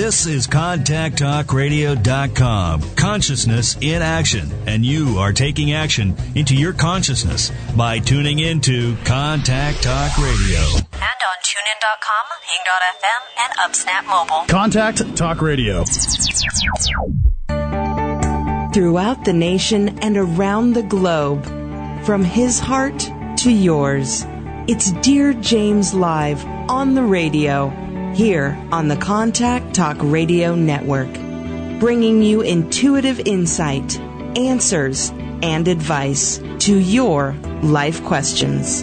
This is ContactTalkRadio.com. Consciousness in action. And you are taking action into your consciousness by tuning into Contact Talk Radio. And on TuneIn.com, Ping.fm, and UpSnap Mobile. Contact Talk Radio. Throughout the nation and around the globe, from his heart to yours, it's Dear James Live on the radio here on the Contact Talk Radio Network, bringing you intuitive insight, answers, and advice to your life questions.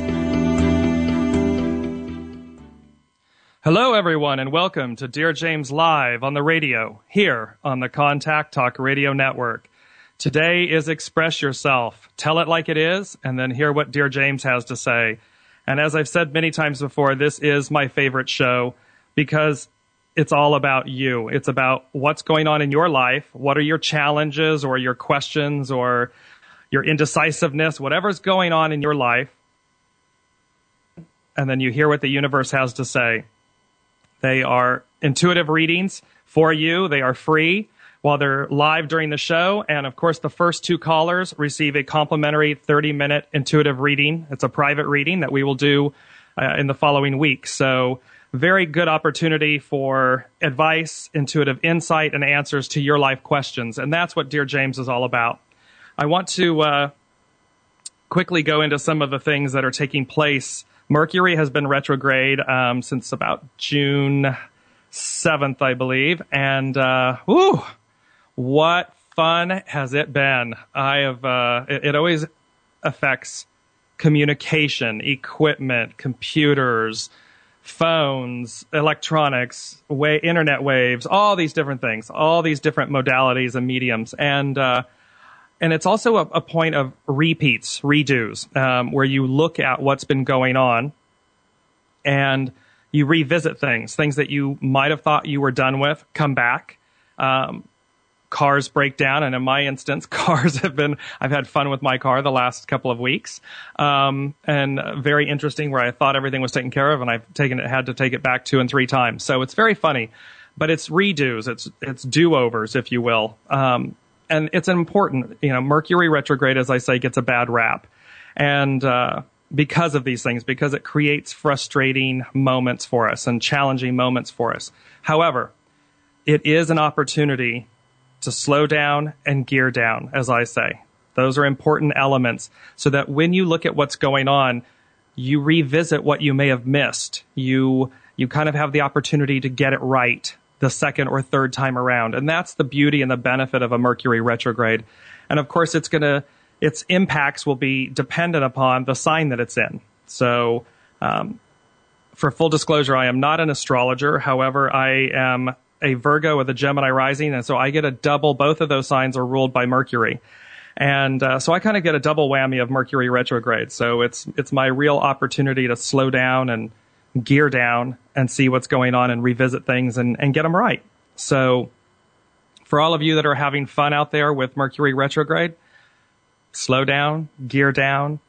Hello, everyone, and welcome to Dear James Live on the radio here on the Contact Talk Radio Network. Today is Express Yourself. Tell it like it is, and then hear what Dear James has to say. And as I've said many times before, this is my favorite show because it's all about you. It's about what's going on in your life. What are your challenges or your questions or your indecisiveness, whatever's going on in your life. And then you hear what the universe has to say. They are intuitive readings for you. They are free while they're live during the show. And of course, the first two callers receive a complimentary 30 minute intuitive reading. It's a private reading that we will do uh, in the following week. So very good opportunity for advice, intuitive insight, and answers to your life questions. And that's what Dear James is all about. I want to uh, quickly go into some of the things that are taking place. Mercury has been retrograde um, since about June 7th, I believe. And, uh, whoo, what fun has it been? I have, uh, it, it always affects communication, equipment, computers, phones, electronics, way, internet waves, all these different things, all these different modalities and mediums. And, uh, and it's also a, a, point of repeats, redos, um, where you look at what's been going on and you revisit things, things that you might have thought you were done with, come back. Um, cars break down. And in my instance, cars have been, I've had fun with my car the last couple of weeks. Um, and very interesting where I thought everything was taken care of and I've taken it, had to take it back two and three times. So it's very funny, but it's redos. It's, it's do overs, if you will. Um, and it's important, you know, Mercury retrograde, as I say, gets a bad rap. And, uh, because of these things, because it creates frustrating moments for us and challenging moments for us. However, it is an opportunity to slow down and gear down, as I say. Those are important elements so that when you look at what's going on, you revisit what you may have missed. You, you kind of have the opportunity to get it right the second or third time around. And that's the beauty and the benefit of a Mercury retrograde. And of course, it's going to, its impacts will be dependent upon the sign that it's in. So, um, for full disclosure, I am not an astrologer. However, I am a Virgo with a Gemini rising, and so I get a double. Both of those signs are ruled by Mercury, and uh, so I kind of get a double whammy of Mercury retrograde. So it's it's my real opportunity to slow down and gear down and see what's going on and revisit things and, and get them right. So for all of you that are having fun out there with Mercury retrograde, slow down, gear down,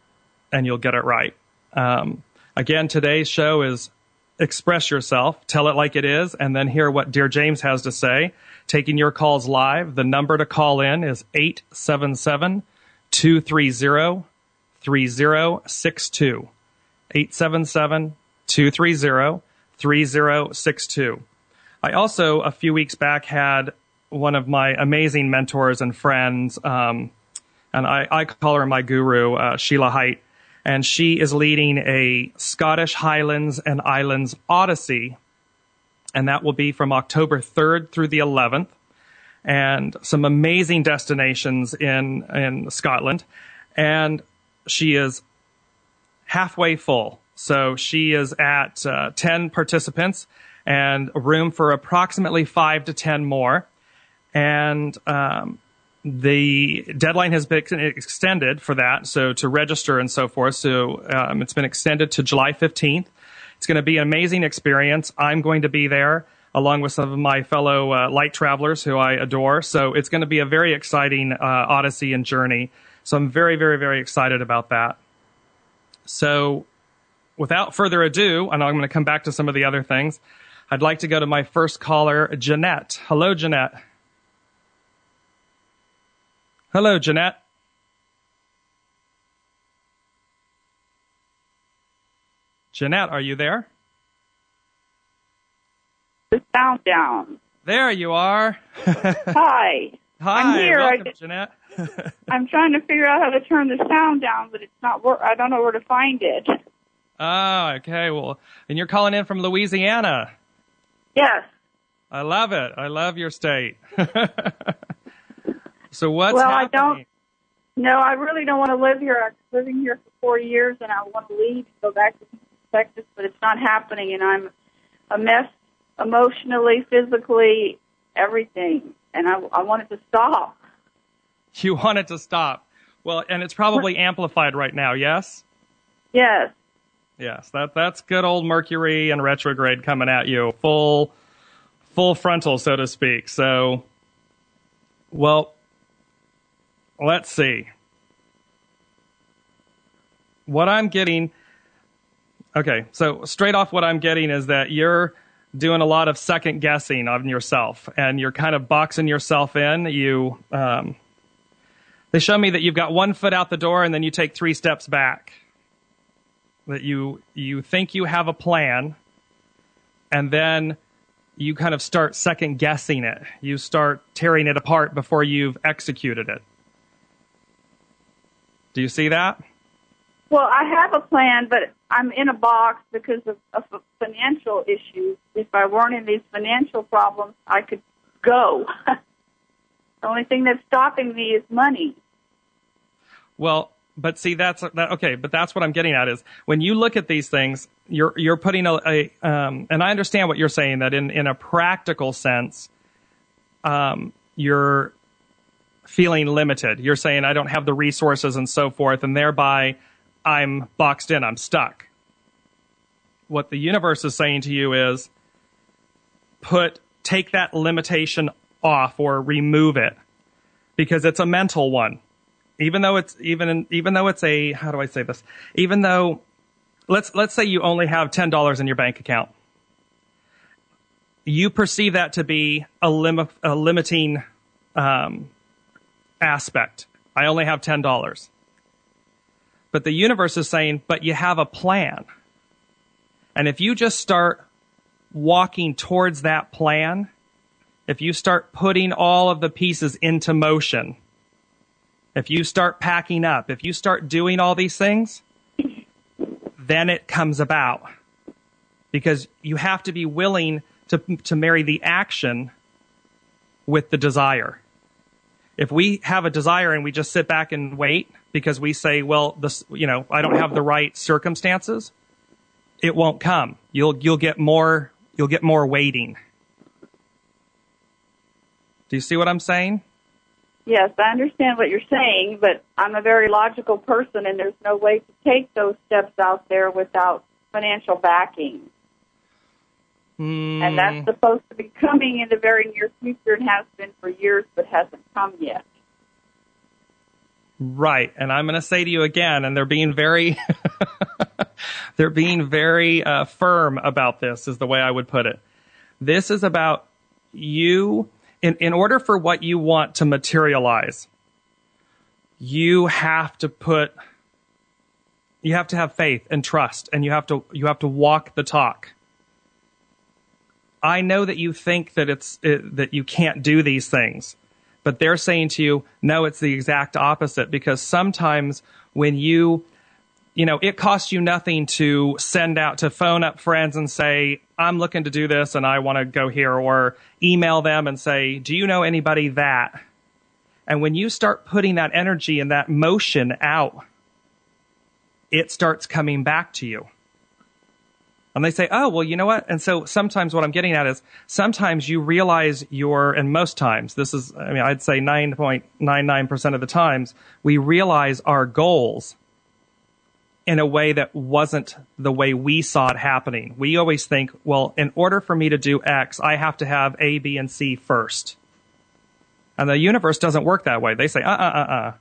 and you'll get it right. Um, again, today's show is express yourself, tell it like it is, and then hear what Dear James has to say. Taking your calls live. The number to call in is 877 230 3062. 877 230 3062. I also, a few weeks back, had one of my amazing mentors and friends, um, and I, I, call her my guru, uh, Sheila Height and she is leading a Scottish Highlands and Islands Odyssey, and that will be from October 3rd through the 11th, and some amazing destinations in in Scotland, and she is halfway full. So she is at uh, 10 participants and room for approximately five to 10 more. And um, the deadline has been extended for that, so to register and so forth. So um, it's been extended to July 15th. It's going to be an amazing experience. I'm going to be there along with some of my fellow uh, light travelers who I adore. So it's going to be a very exciting uh, odyssey and journey. So I'm very, very, very excited about that. So without further ado, and I'm going to come back to some of the other things. I'd like to go to my first caller, Jeanette. Hello, Jeanette. Hello, Jeanette. Jeanette, are you there? The sound down. There you are. Hi. Hi, I'm here. welcome, I- Jeanette. I'm trying to figure out how to turn the sound down, but it's not wor I don't know where to find it. oh, okay. Well, and you're calling in from Louisiana. Yes. I love it. I love your state. so what's Well, I don't- No, I really don't want to live here. I've been living here for four years, and I want to leave and go back to Texas, but it's not happening, and I'm a mess emotionally, physically, everything, and I, I want it to stop. You want it to stop. Well, and it's probably amplified right now, yes? Yes. Yes, that that's good old Mercury and retrograde coming at you, full full frontal, so to speak. So, well, let's see. What I'm getting, okay, so straight off, what I'm getting is that you're doing a lot of second guessing on yourself, and you're kind of boxing yourself in. You, um, they show me that you've got one foot out the door, and then you take three steps back that you you think you have a plan and then you kind of start second guessing it you start tearing it apart before you've executed it do you see that Well, I have a plan, but I'm in a box because of, of financial issues. If I weren't in these financial problems, I could go. the only thing that's stopping me is money. well but see that's that okay but that's what i'm getting at is when you look at these things you're you're putting a, a um, and i understand what you're saying that in in a practical sense um, you're feeling limited. You're saying I don't have the resources and so forth, and thereby I'm boxed in, I'm stuck. What the universe is saying to you is put take that limitation off or remove it because it's a mental one. Even though it's even even though it's a how do I say this? Even though let's let's say you only have ten dollars in your bank account you perceive that to be a, lim- a limiting um, aspect. I only have ten dollars, but the universe is saying, "But you have a plan." And if you just start walking towards that plan, if you start putting all of the pieces into motion, if you start packing up, if you start doing all these things, then it comes about. Because you have to be willing to, to marry the action with the desire. If we have a desire and we just sit back and wait because we say, well, this, you know, I don't have the right circumstances, it won't come. You'll, you'll get more, you'll get more waiting. Do you see what I'm saying? Yes, I understand what you're saying, but I'm a very logical person, and there's no way to take those steps out there without financial backing. Hmm. And that's supposed to be coming in the very near future and has been for years, but hasn't come yet. Right. And I'm going to say to you again, and they're being very, they're being very uh, firm about this, is the way I would put it. This is about you, in, in order for what you want to materialize, you have to put, you have to have faith and trust, and you have to, you have to walk the talk. I know that you think that it's, it, that you can't do these things but they're saying to you, no, it's the exact opposite because sometimes when you, you know, it costs you nothing to send out, to phone up friends and say, I'm looking to do this and I want to go here, or email them and say, do you know anybody that? And when you start putting that energy and that motion out, it starts coming back to you. And they say, oh, well, you know what? And so sometimes what I'm getting at is sometimes you realize your, and most times, this is, I mean, I'd say 9.99% of the times, we realize our goals in a way that wasn't the way we saw it happening. We always think, well, in order for me to do X, I have to have A, B, and C first. And the universe doesn't work that way. They say, uh, uh, uh, uh.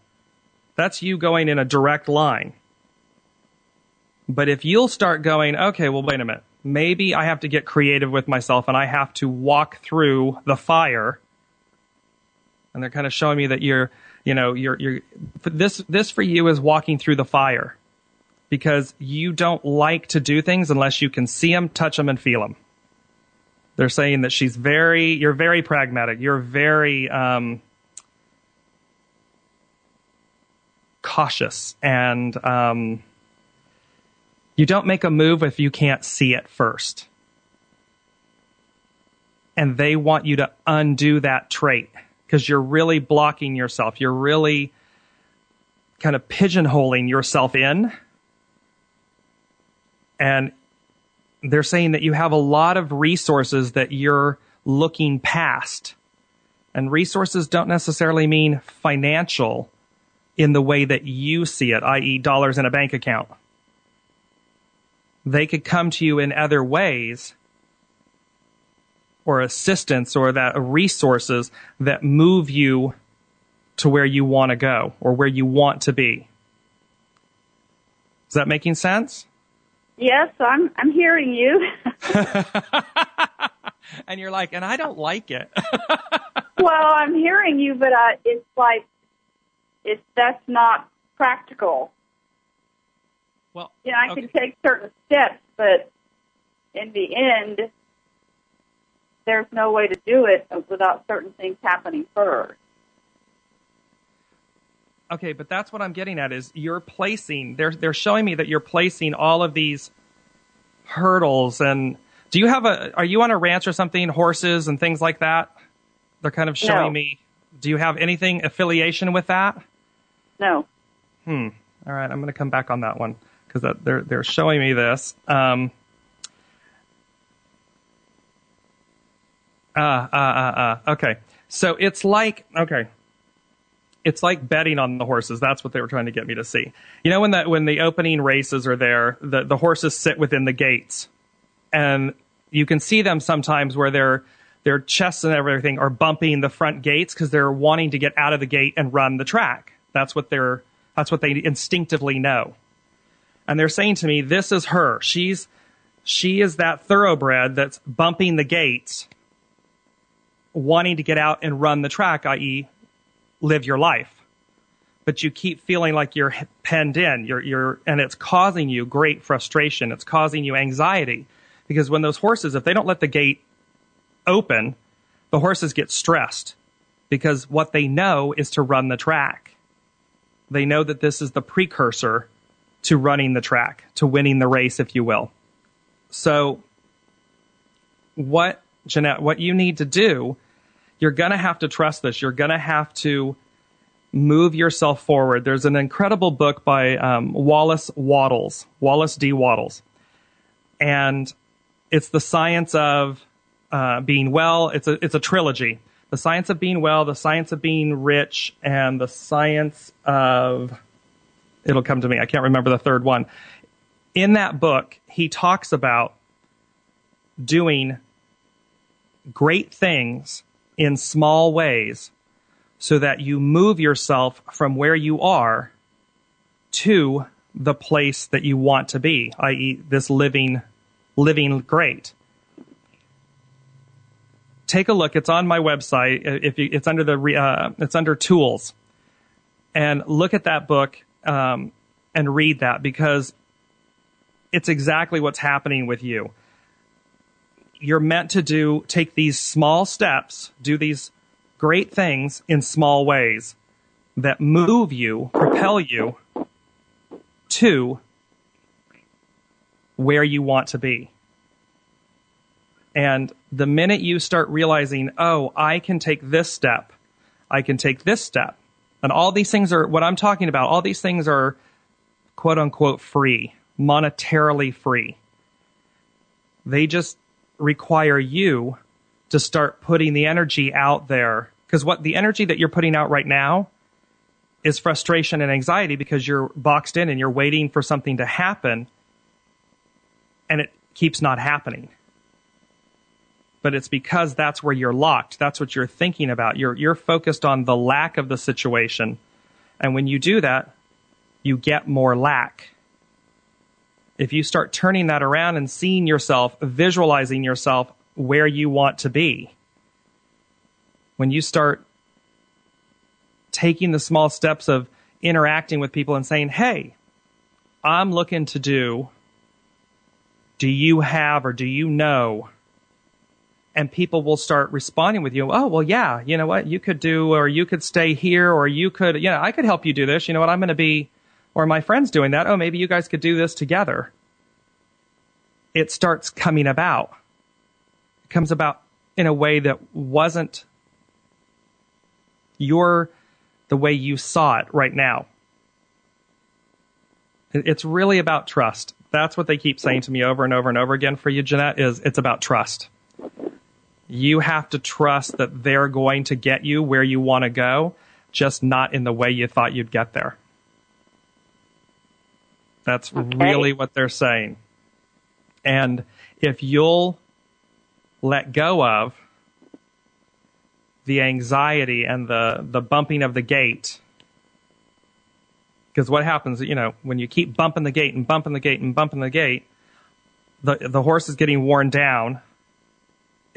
That's you going in a direct line. But if you'll start going, okay, well, wait a minute. maybe I have to get creative with myself and I have to walk through the fire. And they're kind of showing me that you're, you know, you're, you're, this, this for you is walking through the fire because you don't like to do things unless you can see them, touch them, and feel them. They're saying that she's very, you're very pragmatic. You're very, um, cautious and, um, you don't make a move if you can't see it first. And they want you to undo that trait because you're really blocking yourself. You're really kind of pigeonholing yourself in. And they're saying that you have a lot of resources that you're looking past. And resources don't necessarily mean financial in the way that you see it, i.e., dollars in a bank account they could come to you in other ways or assistance or that resources that move you to where you want to go or where you want to be. Is that making sense? Yes, I'm I'm hearing you. and you're like, and I don't like it. well, I'm hearing you, but uh, it's like it's that's not practical. Well, you know, I okay. can take certain steps, but in the end, there's no way to do it without certain things happening first. Okay, but that's what I'm getting at is you're placing they're they're showing me that you're placing all of these hurdles and do you have a are you on a ranch or something horses and things like that? They're kind of showing no. me do you have anything affiliation with that? No. Hmm. All right, I'm going to come back on that one because they're they're showing me this. Um, ah, ah, ah, ah. Okay, so it's like okay, it's like betting on the horses. That's what they were trying to get me to see. You know, when that when the opening races are there, the the horses sit within the gates, and you can see them sometimes where their their chests and everything are bumping the front gates because they're wanting to get out of the gate and run the track. That's what they're that's what they instinctively know and they're saying to me, "This is her. She's she is that thoroughbred that's bumping the gates, wanting to get out and run the track, i.e., live your life." But you keep feeling like you're penned in. You're you're and it's causing you great frustration. It's causing you anxiety because when those horses, if they don't let the gate open, the horses get stressed because what they know is to run the track. They know that this is the precursor to running the track, to winning the race, if you will. So, what, Jeanette, what you need to do, you're going to have to trust this. You're going to have to move yourself forward. There's an incredible book by um, Wallace Wattles, Wallace D. Wattles. And it's the science of uh, being well. It's a, it's a trilogy. The science of being well, the science of being rich, and the science of it'll come to me. I can't remember the third one. In that book, he talks about doing great things in small ways so that you move yourself from where you are to the place that you want to be, i.e., this living, living great. Take a look. It's on my website. If you, it's under the, uh, it's under tools, and look at that book um, and read that because it's exactly what's happening with you. You're meant to do, take these small steps, do these great things in small ways that move you, propel you to where you want to be. And the minute you start realizing, oh, I can take this step, I can take this step, and all these things are what I'm talking about. All these things are quote unquote free, monetarily free. They just require you to start putting the energy out there. Because what the energy that you're putting out right now is frustration and anxiety because you're boxed in and you're waiting for something to happen and it keeps not happening but it's because that's where you're locked. That's what you're thinking about. You're, you're focused on the lack of the situation. And when you do that, you get more lack. if you start turning that around and seeing yourself, visualizing yourself where you want to be, when you start taking the small steps of interacting with people and saying, Hey, I'm looking to do, do you have or do you know? And people will start responding with you. Oh, well, yeah, you know what? You could do, or you could stay here, or you could, you know, I could help you do this. You know what? I'm going to be, or my friend's doing that. Oh, maybe you guys could do this together. It starts coming about. It comes about in a way that wasn't your, the way you saw it right now. It's really about trust. That's what they keep saying to me over and over and over again for you, Jeanette, is it's about trust. You have to trust that they're going to get you where you want to go, just not in the way you thought you'd get there. That's okay. really what they're saying. And if you'll let go of the anxiety and the, the bumping of the gate, because what happens, you know, when you keep bumping the gate and bumping the gate and bumping the gate, the the horse is getting worn down.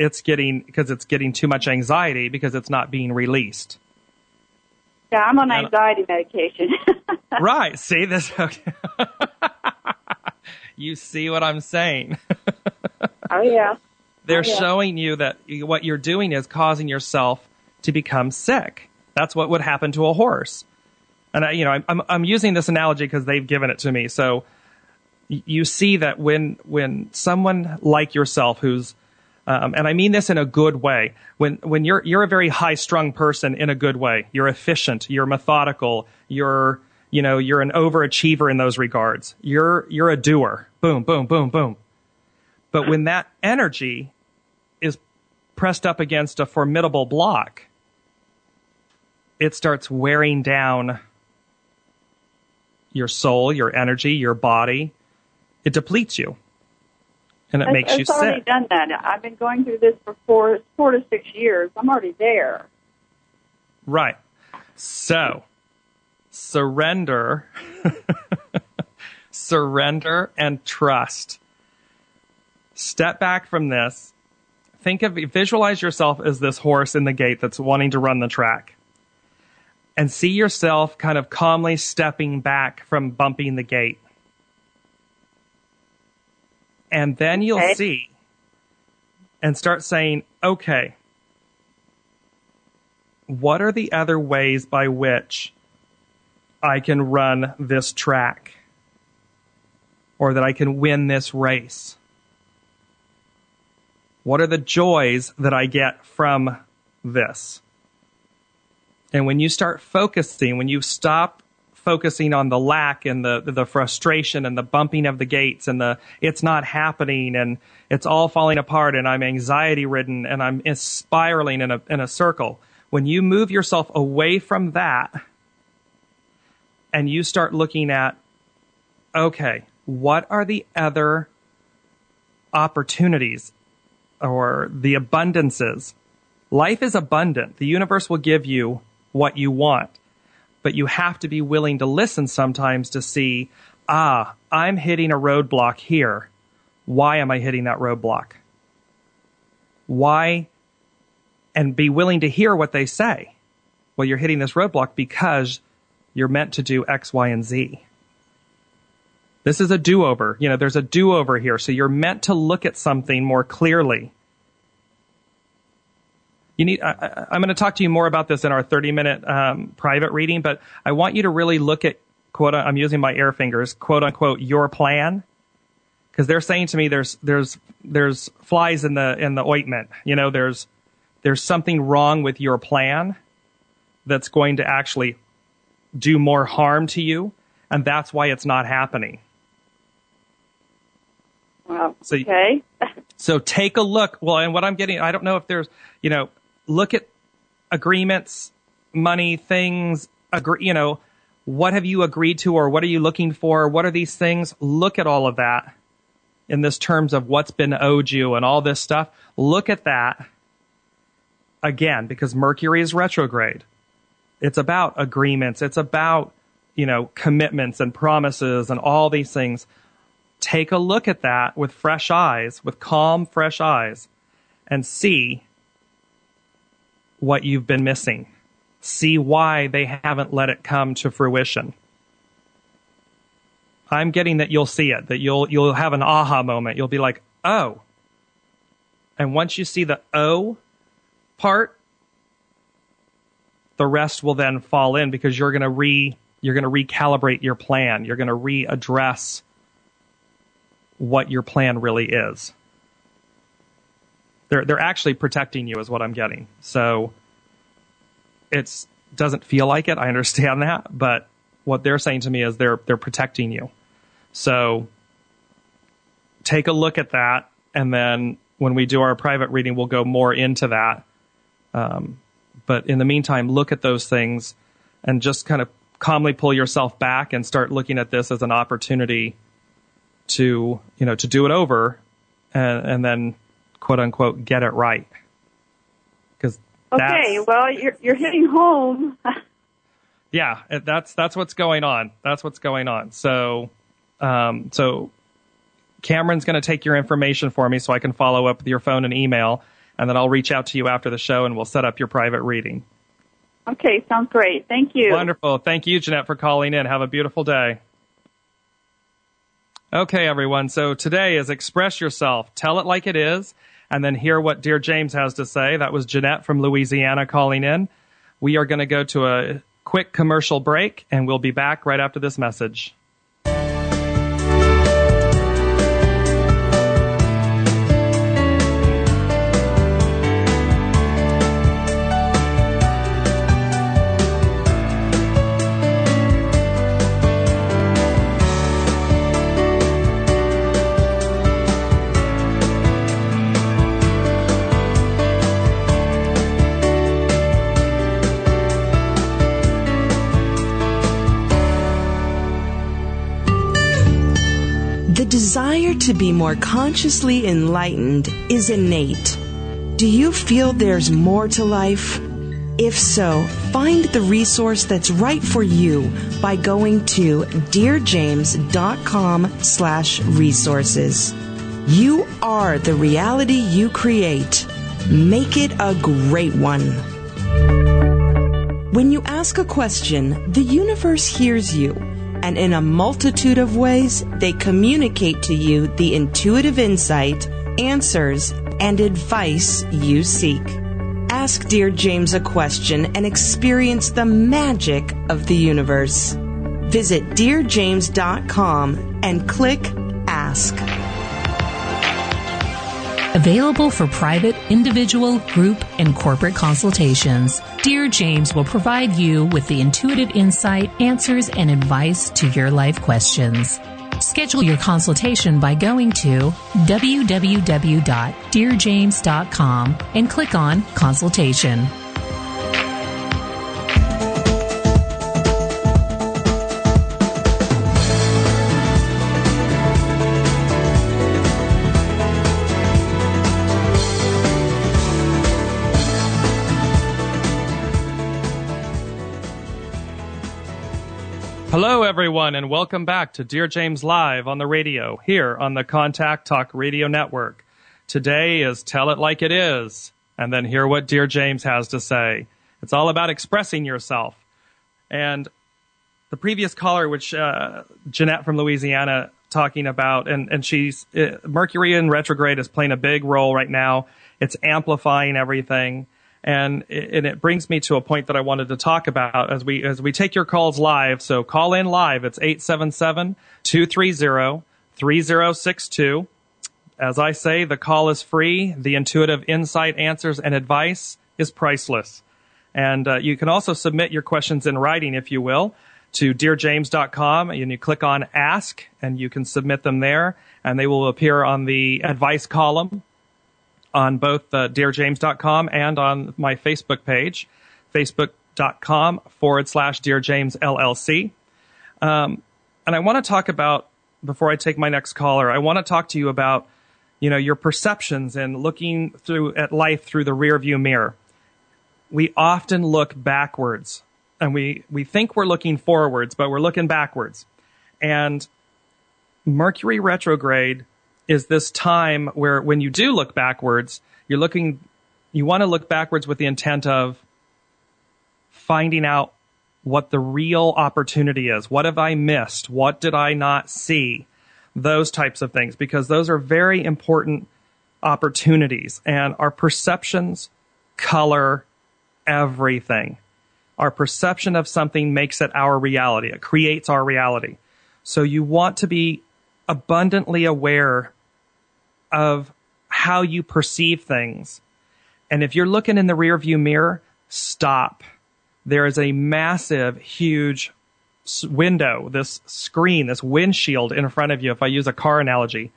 It's getting because it's getting too much anxiety because it's not being released. Yeah, I'm on anxiety medication. right. See this? Okay. you see what I'm saying? oh yeah. They're oh, yeah. showing you that what you're doing is causing yourself to become sick. That's what would happen to a horse and I, you know, I'm I'm using this analogy because they've given it to me. So you see that when when someone like yourself, who's um, and I mean this in a good way. When when you're you're a very high strung person in a good way. You're efficient. You're methodical. You're you know you're an overachiever in those regards. You're you're a doer. Boom, boom, boom, boom. But when that energy is pressed up against a formidable block, it starts wearing down your soul, your energy, your body. It depletes you, and it I've, makes you sick. I've already done that. I've been going through this for four, four to six years. I'm already there. Right. So, surrender, surrender, and trust. Step back from this. Think of visualize yourself as this horse in the gate that's wanting to run the track and see yourself kind of calmly stepping back from bumping the gate. And then you'll okay. see and start saying, okay, what are the other ways by which I can run this track? Or that I can win this race? What are the joys that I get from this? And when you start focusing, when you stop focusing on the lack and the, the frustration and the bumping of the gates and the it's not happening and it's all falling apart and I'm anxiety ridden and I'm spiraling in a, in a circle. When you move yourself away from that and you start looking at, okay, what are the other opportunities or the abundances? Life is abundant. The universe will give you what you want. But you have to be willing to listen sometimes to see, ah, I'm hitting a roadblock here. Why am I hitting that roadblock? Why? And be willing to hear what they say. Well, you're hitting this roadblock because you're meant to do X, Y, and Z. This is a do over. You know, there's a do over here. So you're meant to look at something more clearly you need. I, am going to talk to you more about this in our 30 minute um, private reading, but I want you to really look at quote. I'm using my air fingers, quote unquote, your plan, because they're saying to me there's there's there's flies in the in the ointment. You know, there's there's something wrong with your plan that's going to actually do more harm to you, and that's why it's not happening. Well, so, okay. so take a look. Well, and what I'm getting, I don't know if there's, you know, look at agreements, money, things, agree, you know, what have you agreed to or what are you looking for? What are these things? Look at all of that in this terms of what's been owed you and all this stuff. Look at that again because Mercury is retrograde. It's about agreements. It's about, you know, commitments and promises and all these things. take a look at that with fresh eyes, with calm, fresh eyes, and see what you've been missing. See why they haven't let it come to fruition. I'm getting that you'll see it, that you'll, you'll have an aha moment. You'll be like, oh. And once you see the O part, the rest will then fall in because you're going to re, you're going to recalibrate your plan. You're going to readdress what your plan really is. They're, they're actually protecting you is what I'm getting. So it doesn't feel like it. I understand that, but what they're saying to me is they're, they're protecting you. So take a look at that. And then when we do our private reading, we'll go more into that. Um, but in the meantime, look at those things and just kind of calmly pull yourself back and start looking at this as an opportunity to, you know, to do it over and, and then quote unquote get it right. Because okay, well, you're you're hitting home. yeah, that's that's what's going on. That's what's going on. So um, so Cameron's going to take your information for me so I can follow up with your phone and email, and then I'll reach out to you after the show and we'll set up your private reading. Okay, sounds great. Thank you. Wonderful. Thank you, Jeanette, for calling in. Have a beautiful day. Okay, everyone. So today is express yourself, tell it like it is, and then hear what Dear James has to say. That was Jeanette from Louisiana calling in. We are going to go to a quick commercial break, and we'll be back right after this message. To be more consciously enlightened is innate. Do you feel there's more to life? If so, find the resource that's right for you by going to dearjames.com slash resources. You are the reality you create. Make it a great one. When you ask a question, the universe hears you and in a multitude of ways, they communicate to you the intuitive insight, answers, and advice you seek. Ask Dear James a question and experience the magic of the universe. Visit DearJames.com and click Ask. Available for private, individual, group, and corporate consultations. Dear James will provide you with the intuitive insight, answers, and advice to your life questions. Schedule your consultation by going to www.dearjames.com and click on Consultation. Everyone, and welcome back to Dear James Live on the radio here on the Contact Talk Radio Network. Today is Tell It Like It Is, and then hear what Dear James has to say. It's all about expressing yourself. And the previous caller, which uh, Jeanette from Louisiana talking about, and, and she's uh, Mercury in retrograde is playing a big role right now. It's amplifying everything. And and it brings me to a point that I wanted to talk about as we as we take your calls live. So call in live. It's 877-230-3062. As I say, the call is free. The intuitive insight, answers, and advice is priceless. And uh, you can also submit your questions in writing, if you will, to dearjames.com and you click on ask and you can submit them there and they will appear on the advice column on both uh, dearjames.com and on my Facebook page, facebook.com forward slash Dear James LLC. Um, and I want to talk about, before I take my next caller, I want to talk to you about, you know, your perceptions and looking through at life through the rear view mirror. We often look backwards and we, we think we're looking forwards, but we're looking backwards. And Mercury retrograde is this time where when you do look backwards, you're looking, you want to look backwards with the intent of finding out what the real opportunity is. What have I missed? What did I not see? Those types of things, because those are very important opportunities and our perceptions color everything. Our perception of something makes it our reality. It creates our reality. So you want to be abundantly aware of how you perceive things. And if you're looking in the rearview mirror, stop. There is a massive, huge window, this screen, this windshield in front of you, if I use a car analogy.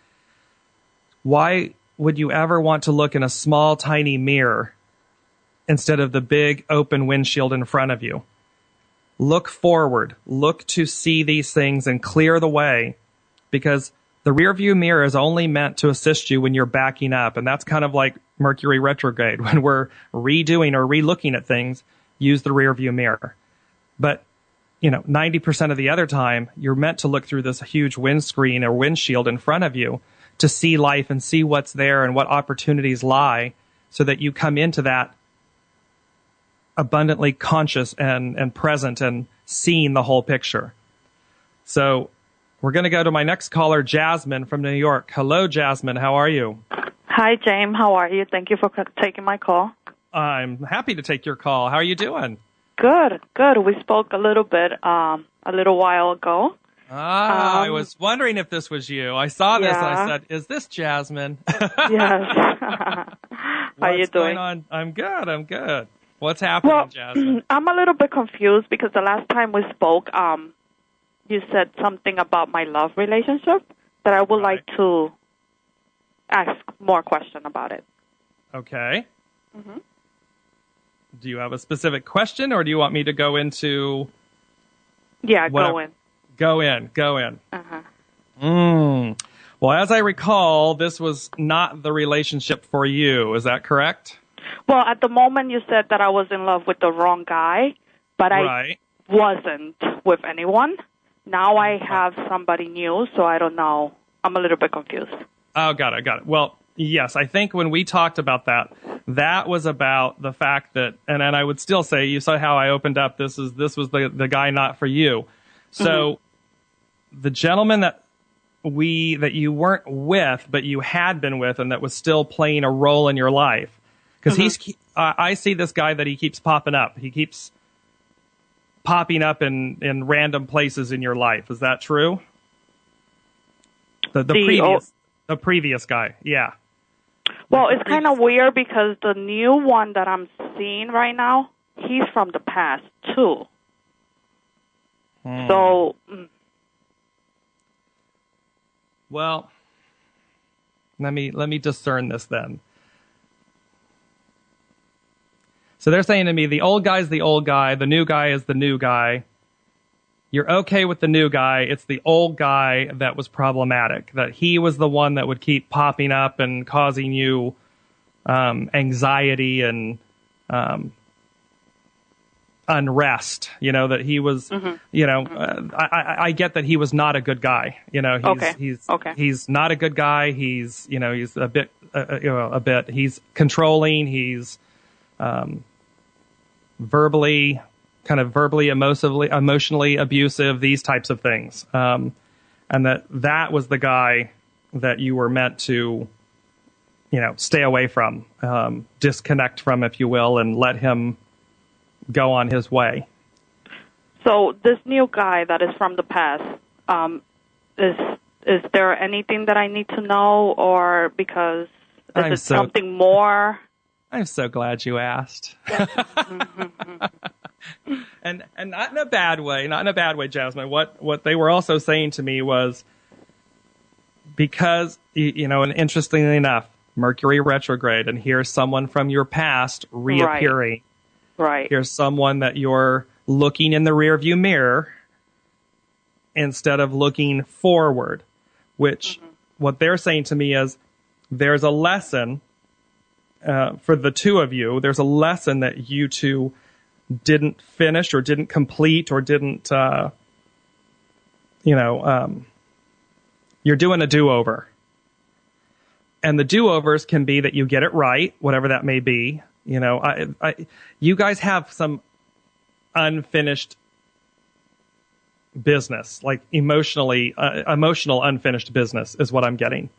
Why would you ever want to look in a small, tiny mirror instead of the big open windshield in front of you? Look forward. Look to see these things and clear the way because the rear view mirror is only meant to assist you when you're backing up. And that's kind of like Mercury retrograde. When we're redoing or relooking at things, use the rear view mirror. But, you know, 90% of the other time, you're meant to look through this huge windscreen or windshield in front of you to see life and see what's there and what opportunities lie so that you come into that abundantly conscious and, and present and seeing the whole picture. So we're going to go to my next caller, Jasmine from New York. Hello, Jasmine. How are you? Hi, James. How are you? Thank you for taking my call. I'm happy to take your call. How are you doing? Good, good. We spoke a little bit um, a little while ago. Ah, um, I was wondering if this was you. I saw this yeah. and I said, "Is this Jasmine?" yes. How are you doing? On? I'm good. I'm good. What's happening, well, Jasmine? I'm a little bit confused because the last time we spoke, um, you said something about my love relationship that I would right. like to ask more question about it. Okay. Mm-hmm. Do you have a specific question, or do you want me to go into? Yeah, whatever? go in. Go in. Go in. Uh huh. Mm. Well, as I recall, this was not the relationship for you. Is that correct? Well, at the moment, you said that I was in love with the wrong guy, but right. I wasn't with anyone. Now I have somebody new, so I don't know. I'm a little bit confused. Oh, got it, got it. Well, yes, I think when we talked about that, that was about the fact that, and and I would still say, you saw how I opened up. This is this was the the guy not for you. So, mm-hmm. the gentleman that we that you weren't with, but you had been with, and that was still playing a role in your life, because mm-hmm. he's. Uh, I see this guy that he keeps popping up. He keeps popping up in, in random places in your life. Is that true? The, the, the previous the previous guy, yeah. Well, it's kind of weird because the new one that I'm seeing right now, he's from the past too. Hmm. So. Mm. Well, let me let me discern this then. So they're saying to me, the old guy's the old guy, the new guy is the new guy. You're okay with the new guy. It's the old guy that was problematic, that he was the one that would keep popping up and causing you um, anxiety and um, unrest. You know that he was. Mm-hmm. You know, uh, I, I get that he was not a good guy. You know, he's okay. he's okay. he's not a good guy. He's you know he's a bit uh, uh you know a bit. He's controlling. He's um, verbally, kind of verbally, emotionally, emotionally abusive, these types of things. Um, and that that was the guy that you were meant to, you know, stay away from, um, disconnect from, if you will, and let him go on his way. So this new guy that is from the past, um, is is there anything that I need to know, or because is I'm it so, something more? I'm so glad you asked. and and not in a bad way, not in a bad way, Jasmine. What what they were also saying to me was because you know, and interestingly enough, Mercury retrograde, and here's someone from your past reappearing. Right. right. Here's someone that you're looking in the rearview mirror instead of looking forward. Which mm-hmm. what they're saying to me is there's a lesson uh, for the two of you, there's a lesson that you two didn't finish or didn't complete or didn't, uh, you know, um, You're doing a do over. And the do overs can be that you get it right, whatever that may be. You know, I, I, you guys have some unfinished business, like emotionally, uh, emotional unfinished business is what I'm getting.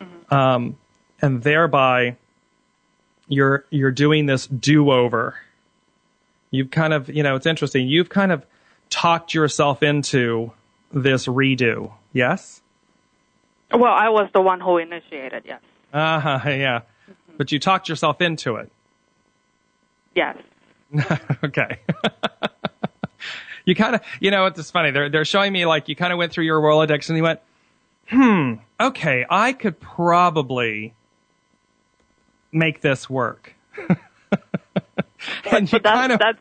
Mm-hmm. Um, and thereby you're, you're doing this do over. You've kind of, you know, it's interesting. You've kind of talked yourself into this redo. Yes? Well, I was the one who initiated, yes. Uh huh, yeah. Mm-hmm. But you talked yourself into it. Yes. okay. you kind of, you know, it's funny. They're they're showing me like you kind of went through your Rolodex and you went, hmm, okay, I could probably make this work. and but, but that's, kind of, that's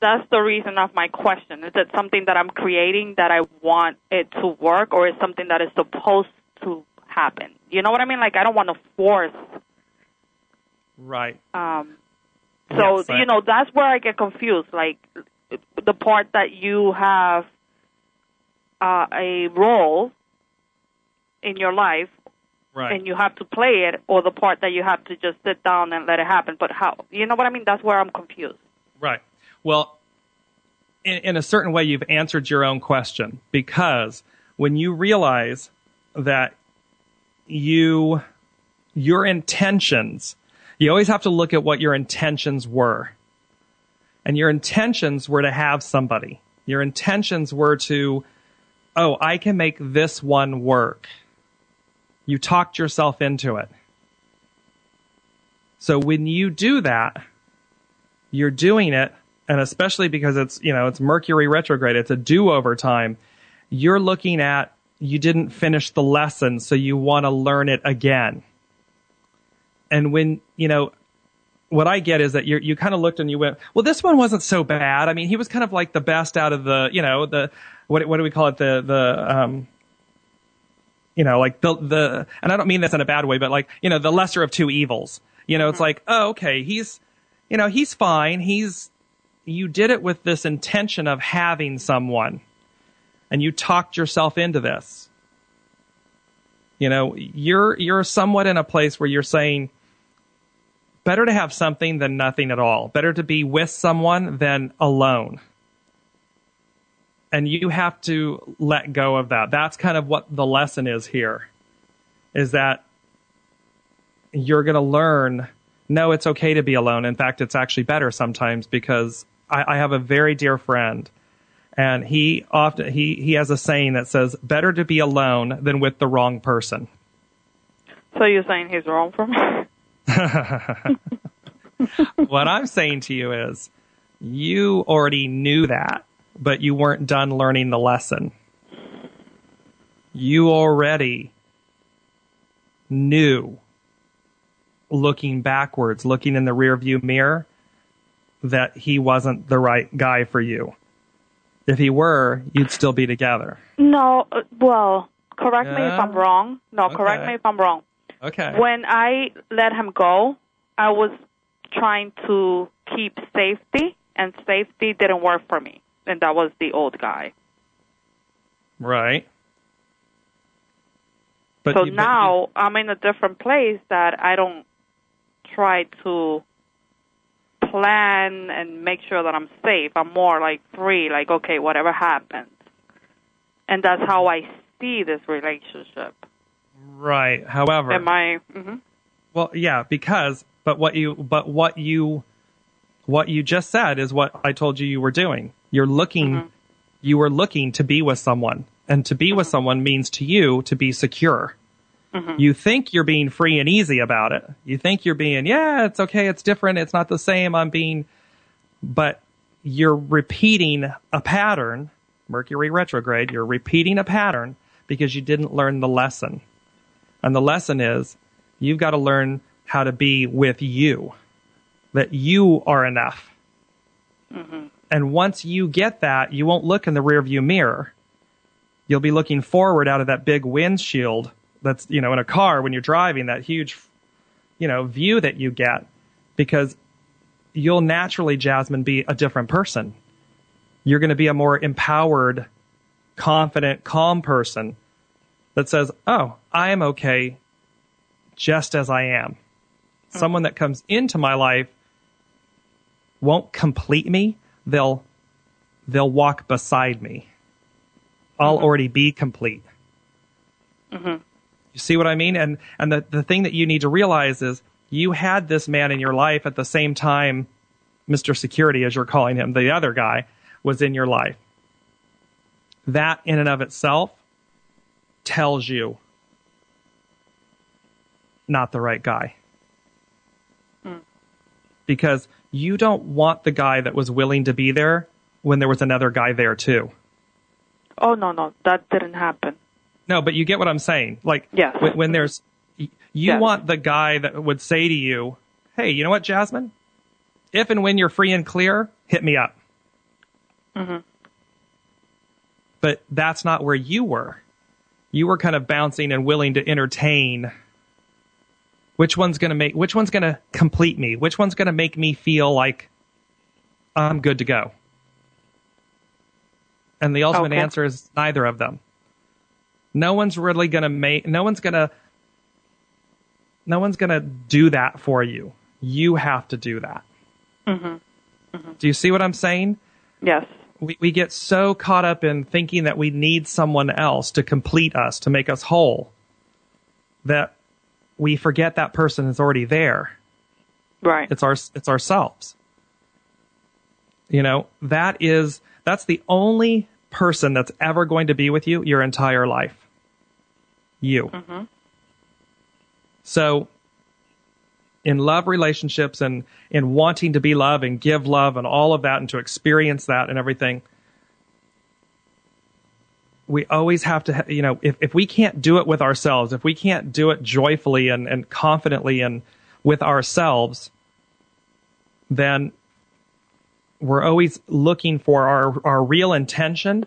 that's the reason of my question. Is it something that I'm creating that I want it to work, or is something that is supposed to happen? You know what I mean? Like I don't want to force. Right. Um. So yes, you know that's where I get confused. Like the part that you have uh, a role in your life right. and you have to play it or the part that you have to just sit down and let it happen but how you know what i mean that's where i'm confused right well in, in a certain way you've answered your own question because when you realize that you your intentions you always have to look at what your intentions were and your intentions were to have somebody. Your intentions were to, oh, I can make this one work. You talked yourself into it. So when you do that, you're doing it, and especially because it's, you know, it's Mercury retrograde, it's a do-over time, you're looking at you didn't finish the lesson, so you want to learn it again. And when, you know, what I get is that you you kind of looked and you went, well, this one wasn't so bad. I mean, he was kind of like the best out of the, you know, the what what do we call it the the um you know like the the and I don't mean this in a bad way, but like you know the lesser of two evils. You know, it's mm-hmm. like oh okay, he's you know he's fine. He's you did it with this intention of having someone, and you talked yourself into this. You know, you're you're somewhat in a place where you're saying better to have something than nothing at all. Better to be with someone than alone. And you have to let go of that. That's kind of what the lesson is here. Is that you're going to learn no, it's okay to be alone. In fact, it's actually better sometimes because I, I have a very dear friend and he often he he has a saying that says better to be alone than with the wrong person. So you're saying he's wrong for me? what I'm saying to you is you already knew that, but you weren't done learning the lesson. You already knew looking backwards, looking in the rearview mirror, that he wasn't the right guy for you. If he were, you'd still be together. No, uh, well, correct yeah. me if I'm wrong. No, okay. correct me if I'm wrong. Okay. When I let him go, I was trying to keep safety, and safety didn't work for me. And that was the old guy. Right. But so you, now you, I'm in a different place that I don't try to plan and make sure that I'm safe. I'm more like free, like, okay, whatever happens. And that's how I see this relationship. Right. However, am I? Mm-hmm. Well, yeah, because but what you but what you what you just said is what I told you you were doing. You're looking mm-hmm. you were looking to be with someone, and to be mm-hmm. with someone means to you to be secure. Mm-hmm. You think you're being free and easy about it. You think you're being, yeah, it's okay, it's different, it's not the same. I'm being, but you're repeating a pattern. Mercury retrograde. You're repeating a pattern because you didn't learn the lesson. And the lesson is you've got to learn how to be with you, that you are enough. Mm-hmm. And once you get that, you won't look in the rearview mirror. You'll be looking forward out of that big windshield that's, you know, in a car when you're driving, that huge, you know, view that you get because you'll naturally, Jasmine, be a different person. You're going to be a more empowered, confident, calm person that says, "Oh, I am okay just as I am." Mm-hmm. Someone that comes into my life won't complete me. They'll they'll walk beside me. I'll mm-hmm. already be complete. Mm-hmm. You see what I mean? And and the the thing that you need to realize is you had this man in your life at the same time Mr. Security as you're calling him, the other guy was in your life. That in and of itself tells you not the right guy. Because you don't want the guy that was willing to be there when there was another guy there too. Oh no, no, that didn't happen. No, but you get what I'm saying. Like yes. when, when there's you yes. want the guy that would say to you, "Hey, you know what, Jasmine? If and when you're free and clear, hit me up." Mm-hmm. But that's not where you were. You were kind of bouncing and willing to entertain. Which one's going to make which one's going to complete me? Which one's going to make me feel like I'm good to go? And the ultimate okay. answer is neither of them. No one's really going to make, no one's going to, no one's going to do that for you. You have to do that. Mm-hmm. Mm-hmm. Do you see what I'm saying? Yes. We, we get so caught up in thinking that we need someone else to complete us, to make us whole, that we forget that person is already there. Right. It's our, it's ourselves. You know, that is, that's the only person that's ever going to be with you your entire life you. Mm-hmm. So, in love relationships and in wanting to be loved and give love and all of that and to experience that and everything, we always have to, you know, if, if we can't do it with ourselves, if we can't do it joyfully and, and confidently and with ourselves, then we're always looking for our, our real intention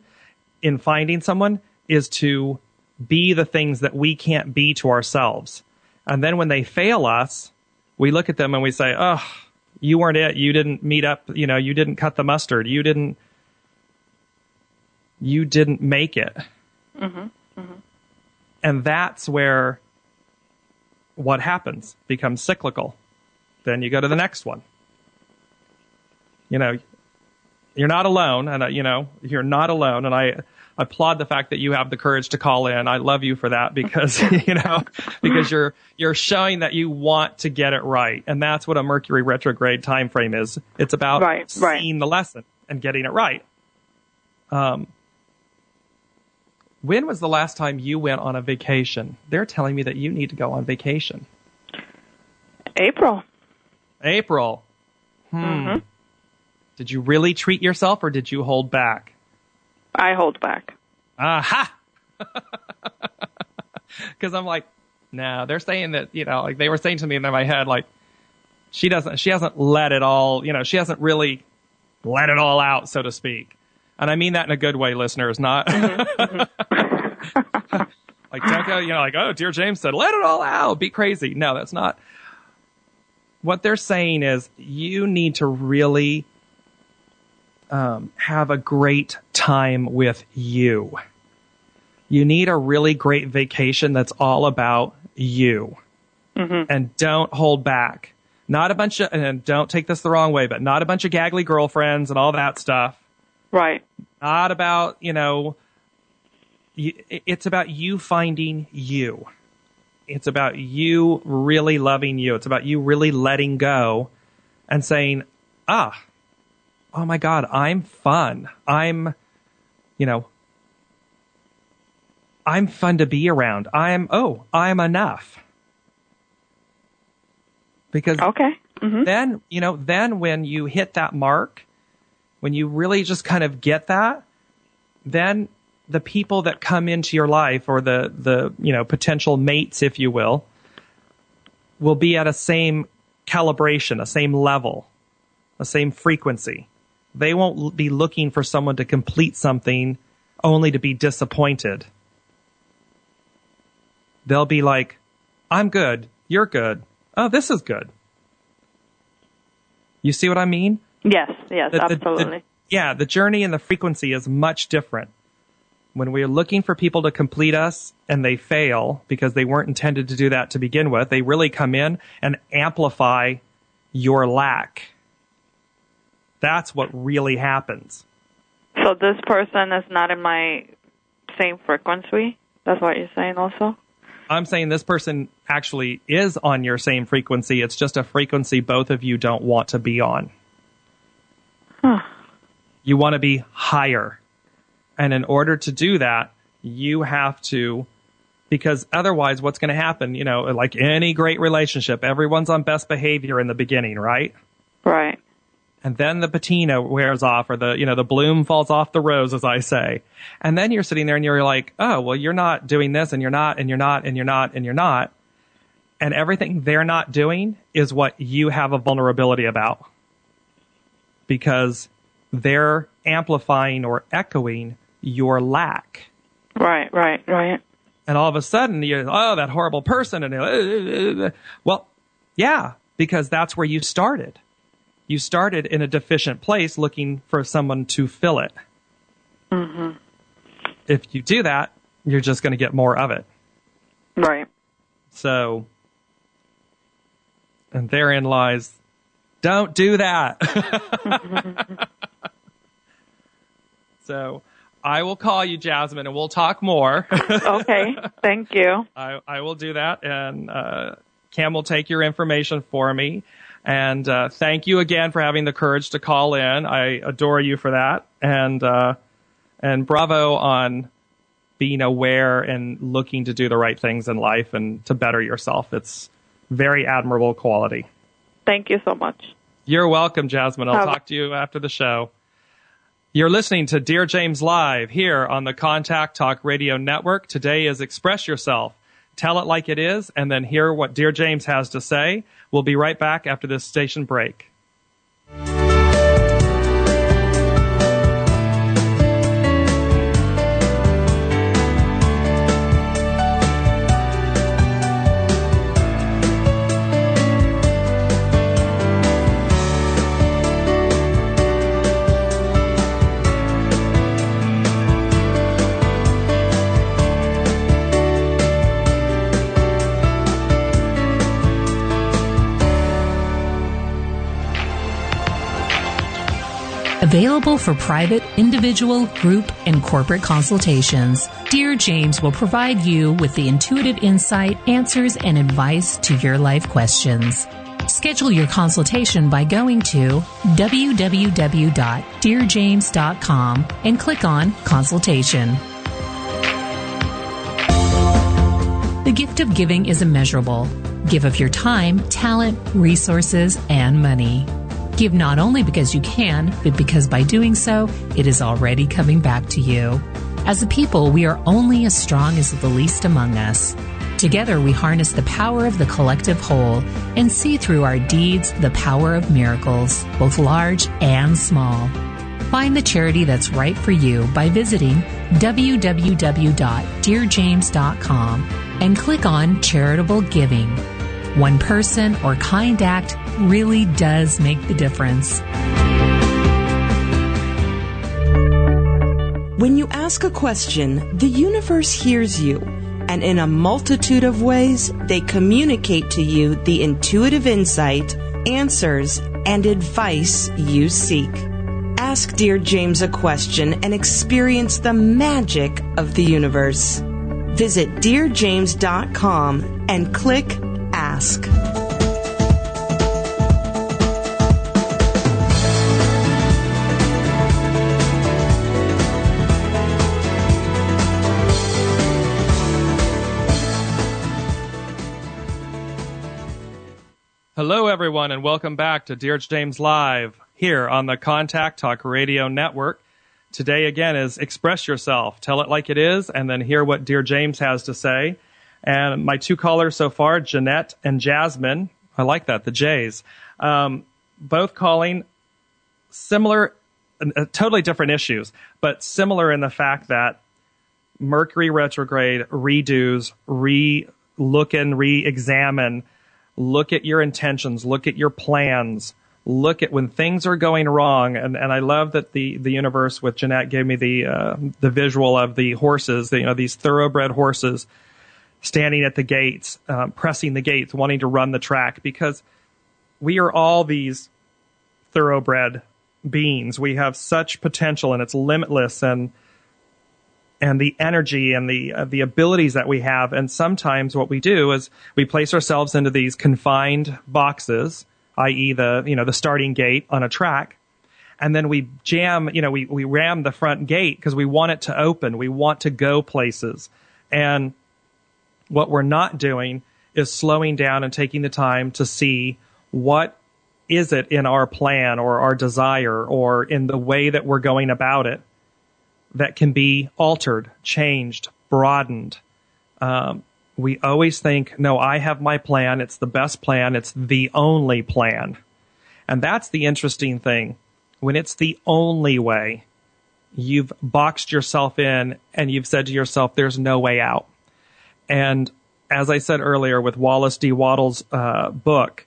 in finding someone is to be the things that we can't be to ourselves. And then when they fail us, we look at them and we say, oh, you weren't it. You didn't meet up. You know, you didn't cut the mustard. You didn't, you didn't make it. Mm-hmm. Mm-hmm. And that's where what happens becomes cyclical. Then you go to the next one. You know, you're not alone and uh, you know, you're not alone. And I, applaud the fact that you have the courage to call in. I love you for that because, you know, because you're, you're showing that you want to get it right. And that's what a Mercury retrograde time frame is. It's about right, seeing right. the lesson and getting it right. Um, when was the last time you went on a vacation? They're telling me that you need to go on vacation. April. April. Hmm. Mm-hmm. Did you really treat yourself or did you hold back? I hold back. Aha! Because I'm like, no, they're saying that, you know, like they were saying to me in my head, like, she doesn't, she hasn't let it all, you know, she hasn't really let it all out, so to speak. And I mean that in a good way, listeners, not mm-hmm. like don't go, you know, like, oh, dear James said, let it all out, be crazy. No, that's not. What they're saying is you need to really um, have a great time with you. You need a really great vacation that's all about you. Mm-hmm. And don't hold back. Not a bunch of, and don't take this the wrong way, but not a bunch of gaggly girlfriends and all that stuff. Right. Not about, you know, it's about you finding you. It's about you really loving you. It's about you really letting go and saying, ah, oh my God, I'm fun. I'm, you know, I'm fun to be around. I'm, oh, I'm enough. Because okay. Mm-hmm. then, you know, then when you hit that mark, when you really just kind of get that, then the people that come into your life or the, the, you know, potential mates, if you will, will be at a same calibration, a same level, a same frequency. They won't be looking for someone to complete something only to be disappointed. They'll be like, I'm good. You're good. Oh, this is good. You see what I mean? Yes, yes, the, absolutely. The, the, yeah, the journey and the frequency is much different when we're looking for people to complete us and they fail because they weren't intended to do that to begin with, they really come in and amplify your lack. That's what really happens. So this person is not in my same frequency? That's what you're saying also? I'm saying this person actually is on your same frequency. It's just a frequency both of you don't want to be on. You want to be higher. And in order to do that, you have to, because otherwise, what's going to happen? You know, like any great relationship, everyone's on best behavior in the beginning, right? Right. And then the patina wears off, or the you know the bloom falls off the rose, as I say. And then you're sitting there and you're like, oh well, you're not doing this, and you're not, and you're not, and you're not, and you're not. And everything they're not doing is what you have a vulnerability about, because they're amplifying or echoing your lack. Right, right, right. And all of a sudden, you oh, that horrible person. And uh, well, yeah, because that's where you started. You started in a deficient place looking for someone to fill it. Mm-hmm. If you do that, you're just going to get more of it. Right. So, and therein lies don't do that. so, I will call you, Jasmine, and we'll talk more. okay, thank you. I, I will do that, and uh, Cam will take your information for me. And uh, thank you again for having the courage to call in. I adore you for that, and uh, and bravo on being aware and looking to do the right things in life and to better yourself. It's very admirable quality. Thank you so much. You're welcome, Jasmine. I'll talk to you after the show. You're listening to Dear James Live here on the Contact Talk Radio Network. Today is Express Yourself. Tell it like it is, and then hear what Dear James has to say. We'll be right back after this station break. Available for private, individual, group, and corporate consultations, Dear James will provide you with the intuitive insight, answers, and advice to your life questions. Schedule your consultation by going to www.dearjames.com and click on Consultation. The gift of giving is immeasurable. Give of your time, talent, resources, and money. Give not only because you can, but because by doing so, it is already coming back to you. As a people, we are only as strong as the least among us. Together, we harness the power of the collective whole and see through our deeds the power of miracles, both large and small. Find the charity that's right for you by visiting www.dearjames.com and click on Charitable Giving. One person or kind act really does make the difference. When you ask a question, the universe hears you, and in a multitude of ways, they communicate to you the intuitive insight, answers, and advice you seek. Ask Dear James a question and experience the magic of the universe. Visit DearJames.com and click Ask. Hello, everyone, and welcome back to Dear James Live here on the Contact Talk Radio Network. Today, again, is Express Yourself. Tell it like it is, and then hear what Dear James has to say. And my two callers so far, Jeanette and Jasmine, I like that, the J's, um, both calling similar, uh, totally different issues, but similar in the fact that Mercury retrograde redos, re look and re examine look at your intentions, look at your plans, look at when things are going wrong. And, and I love that the, the universe with Jeanette gave me the, uh, the visual of the horses, the, you know, these thoroughbred horses standing at the gates, um, pressing the gates, wanting to run the track because we are all these thoroughbred beings. We have such potential and it's limitless and, and the energy and the uh, the abilities that we have. And sometimes what we do is we place ourselves into these confined boxes, i.e., the you know the starting gate on a track, and then we jam, you know, we we ram the front gate because we want it to open. We want to go places, and what we're not doing is slowing down and taking the time to see what is it in our plan or our desire or in the way that we're going about it that can be altered, changed, broadened. Um, we always think, no, I have my plan. It's the best plan. It's the only plan. And that's the interesting thing. When it's the only way, you've boxed yourself in and you've said to yourself, there's no way out. And as I said earlier with Wallace D. Wattles' uh, book,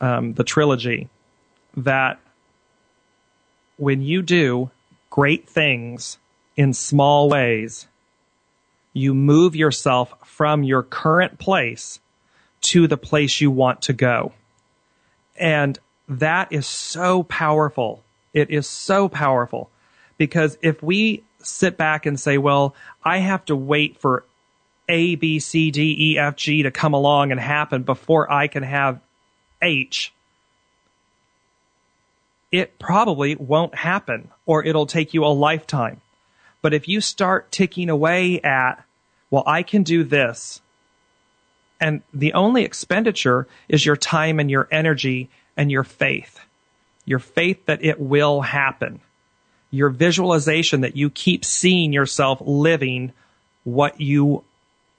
um, the trilogy, that when you do great things in small ways, you move yourself from your current place to the place you want to go. And that is so powerful. It is so powerful because if we sit back and say, well, I have to wait for A, B, C, D, E, F, G to come along and happen before I can have H, it probably won't happen or it'll take you a lifetime. But if you start ticking away at, well, I can do this, and the only expenditure is your time and your energy and your faith. Your faith that it will happen. Your visualization that you keep seeing yourself living what you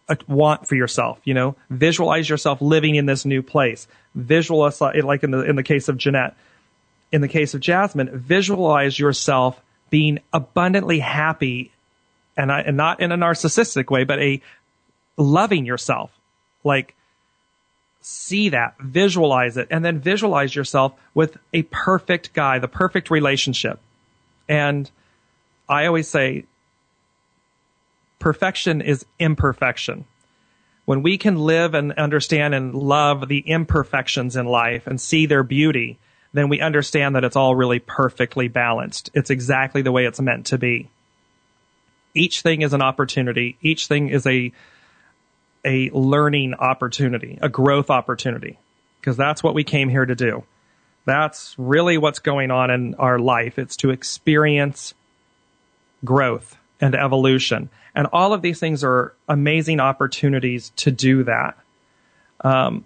uh, want for yourself, you know, visualize yourself living in this new place. Visualize, like in the, in the case of Jeanette, in the case of Jasmine, visualize yourself being abundantly happy and, I, and not in a narcissistic way, but a loving yourself. Like, see that, visualize it, and then visualize yourself with a perfect guy, the perfect relationship. And I always say, perfection is imperfection. When we can live and understand and love the imperfections in life and see their beauty, then we understand that it's all really perfectly balanced. It's exactly the way it's meant to be. Each thing is an opportunity. Each thing is a, a learning opportunity, a growth opportunity, because that's what we came here to do. That's really what's going on in our life. It's to experience growth and evolution. And all of these things are amazing opportunities to do that. Um,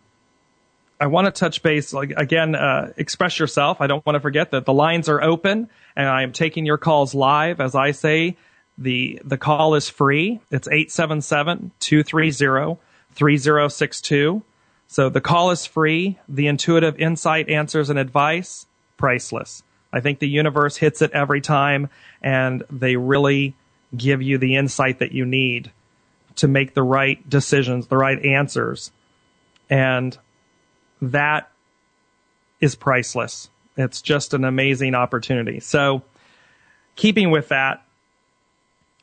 I want to touch base like again, uh, express yourself. I don't want to forget that the lines are open and I am taking your calls live. As I say, the, the call is free. It's 877-230-3062. So the call is free. The intuitive insight, answers, and advice, priceless. I think the universe hits it every time and they really give you the insight that you need to make the right decisions, the right answers. And that is priceless. It's just an amazing opportunity. So, keeping with that,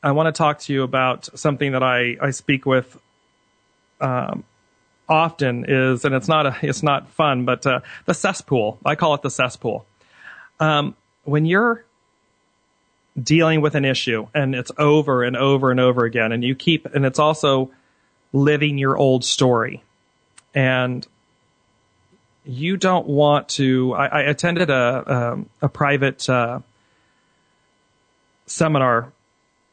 I want to talk to you about something that I, I speak with um, often is, and it's not a, it's not fun, but uh, the cesspool. I call it the cesspool. Um, when you're dealing with an issue and it's over and over and over again, and you keep, and it's also living your old story. And you don't want to. I, I attended a um, a private uh, seminar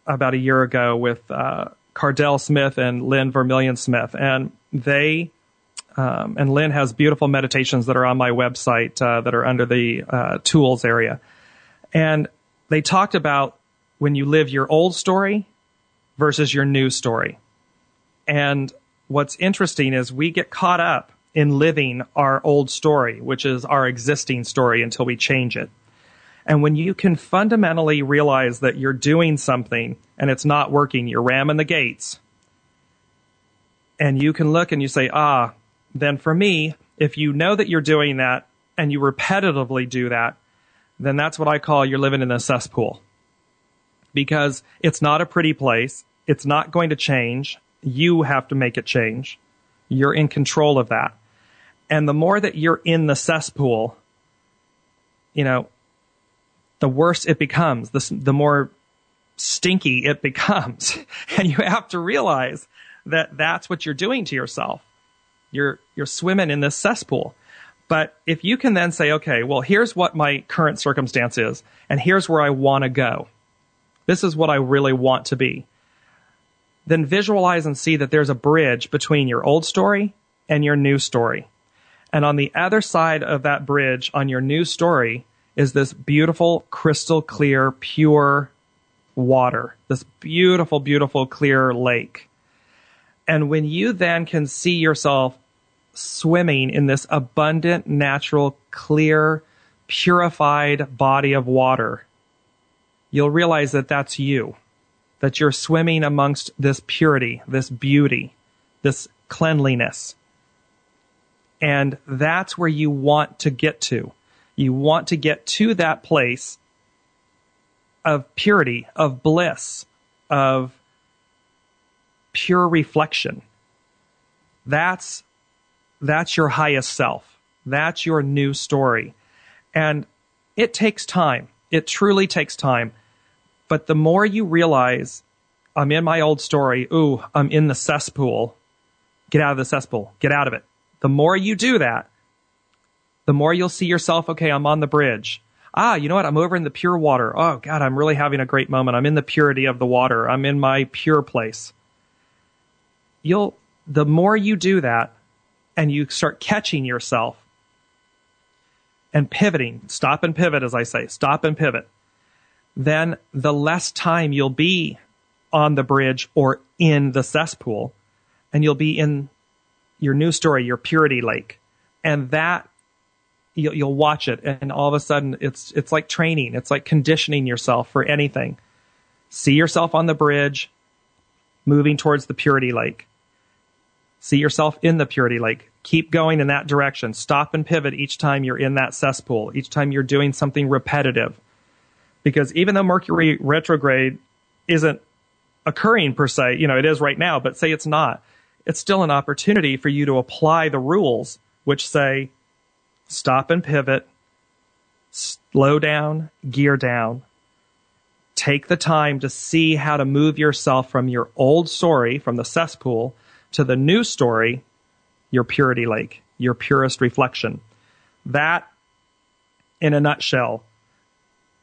about a year ago with uh, Cardell Smith and Lynn Vermillion Smith, and they um, and Lynn has beautiful meditations that are on my website uh, that are under the uh, tools area, and they talked about when you live your old story versus your new story, and what's interesting is we get caught up in living our old story, which is our existing story until we change it. And when you can fundamentally realize that you're doing something and it's not working, you're ramming the gates, and you can look and you say, ah, then for me, if you know that you're doing that and you repetitively do that, then that's what I call you're living in a cesspool. Because it's not a pretty place. It's not going to change. You have to make it change. You're in control of that. And the more that you're in the cesspool, you know, the worse it becomes, the, the more stinky it becomes. And you have to realize that that's what you're doing to yourself. You're, you're swimming in this cesspool. But if you can then say, okay, well, here's what my current circumstance is, and here's where I want to go. This is what I really want to be. Then visualize and see that there's a bridge between your old story and your new story. And on the other side of that bridge on your new story is this beautiful, crystal clear, pure water, this beautiful, beautiful, clear lake. And when you then can see yourself swimming in this abundant, natural, clear, purified body of water, you'll realize that that's you, that you're swimming amongst this purity, this beauty, this cleanliness. And that's where you want to get to. You want to get to that place of purity, of bliss, of pure reflection. That's, that's your highest self. That's your new story. And it takes time. It truly takes time. But the more you realize, I'm in my old story, ooh, I'm in the cesspool, get out of the cesspool, get out of it. The more you do that, the more you'll see yourself, okay, I'm on the bridge ah, you know what? I'm over in the pure water. Oh God, I'm really having a great moment. I'm in the purity of the water. I'm in my pure place. You'll, the more you do that and you start catching yourself and pivoting, stop and pivot, as I say, stop and pivot, then the less time you'll be on the bridge or in the cesspool and you'll be in your new story, your purity lake. And that you'll, you'll watch it and all of a sudden it's, it's like training. It's like conditioning yourself for anything. See yourself on the bridge, moving towards the purity lake. See yourself in the purity lake. Keep going in that direction. Stop and pivot each time you're in that cesspool, each time you're doing something repetitive. Because even though Mercury retrograde isn't occurring per se, you know, it is right now, but say it's not, it's still an opportunity for you to apply the rules which say stop and pivot, slow down, gear down. Take the time to see how to move yourself from your old story, from the cesspool, to the new story, your purity lake, your purest reflection. That, in a nutshell,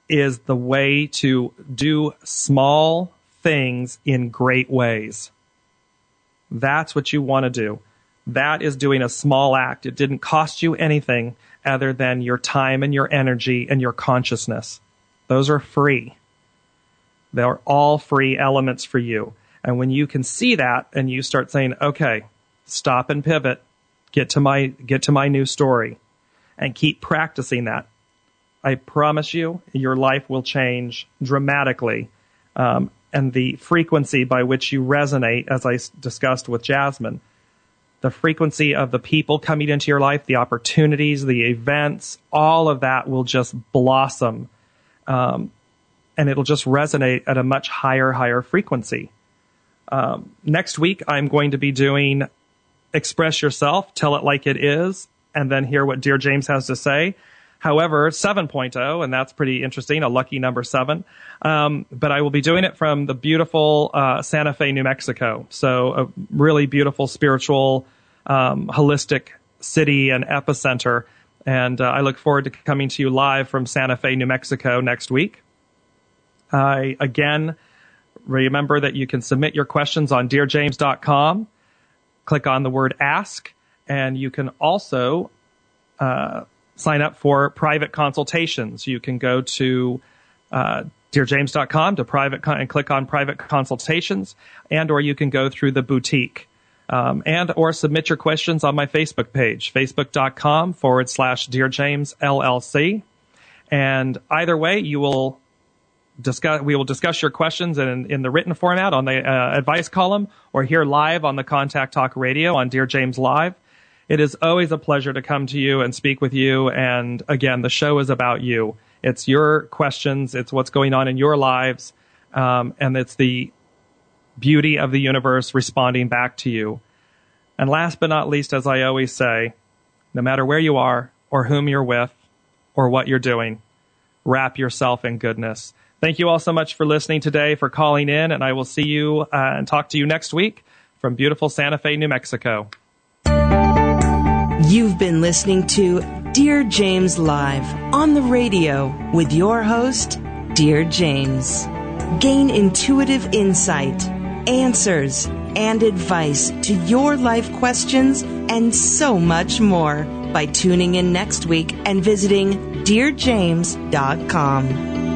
is the way to do small things in great ways. That's what you want to do. That is doing a small act. It didn't cost you anything other than your time and your energy and your consciousness. Those are free. They're all free elements for you. And when you can see that and you start saying, okay, stop and pivot, get to my, get to my new story and keep practicing that. I promise you, your life will change dramatically. Um, and the frequency by which you resonate, as I discussed with Jasmine, the frequency of the people coming into your life, the opportunities, the events, all of that will just blossom. Um, and it'll just resonate at a much higher, higher frequency. Um, next week, I'm going to be doing Express Yourself, Tell It Like It Is, and then hear what Dear James has to say. However, 7.0, and that's pretty interesting, a lucky number seven. Um, but I will be doing it from the beautiful uh, Santa Fe, New Mexico. So a really beautiful spiritual, um, holistic city and epicenter. And uh, I look forward to coming to you live from Santa Fe, New Mexico next week. I again remember that you can submit your questions on dearjames.com. Click on the word ask, and you can also uh, sign up for private consultations. You can go to uh, dearjames.com to private con- and click on private consultations, and or you can go through the boutique. Um, and or submit your questions on my Facebook page, facebook.com forward slash Dear James LLC. And either way, you will discuss, we will discuss your questions in, in the written format on the uh, advice column or here live on the Contact Talk Radio on Dear James Live. It is always a pleasure to come to you and speak with you. And again, the show is about you. It's your questions. It's what's going on in your lives. Um, and it's the beauty of the universe responding back to you. And last but not least, as I always say, no matter where you are or whom you're with or what you're doing, wrap yourself in goodness. Thank you all so much for listening today, for calling in, and I will see you uh, and talk to you next week from beautiful Santa Fe, New Mexico. You've been listening to Dear James Live on the radio with your host, Dear James. Gain intuitive insight, answers, and advice to your life questions and so much more by tuning in next week and visiting DearJames.com.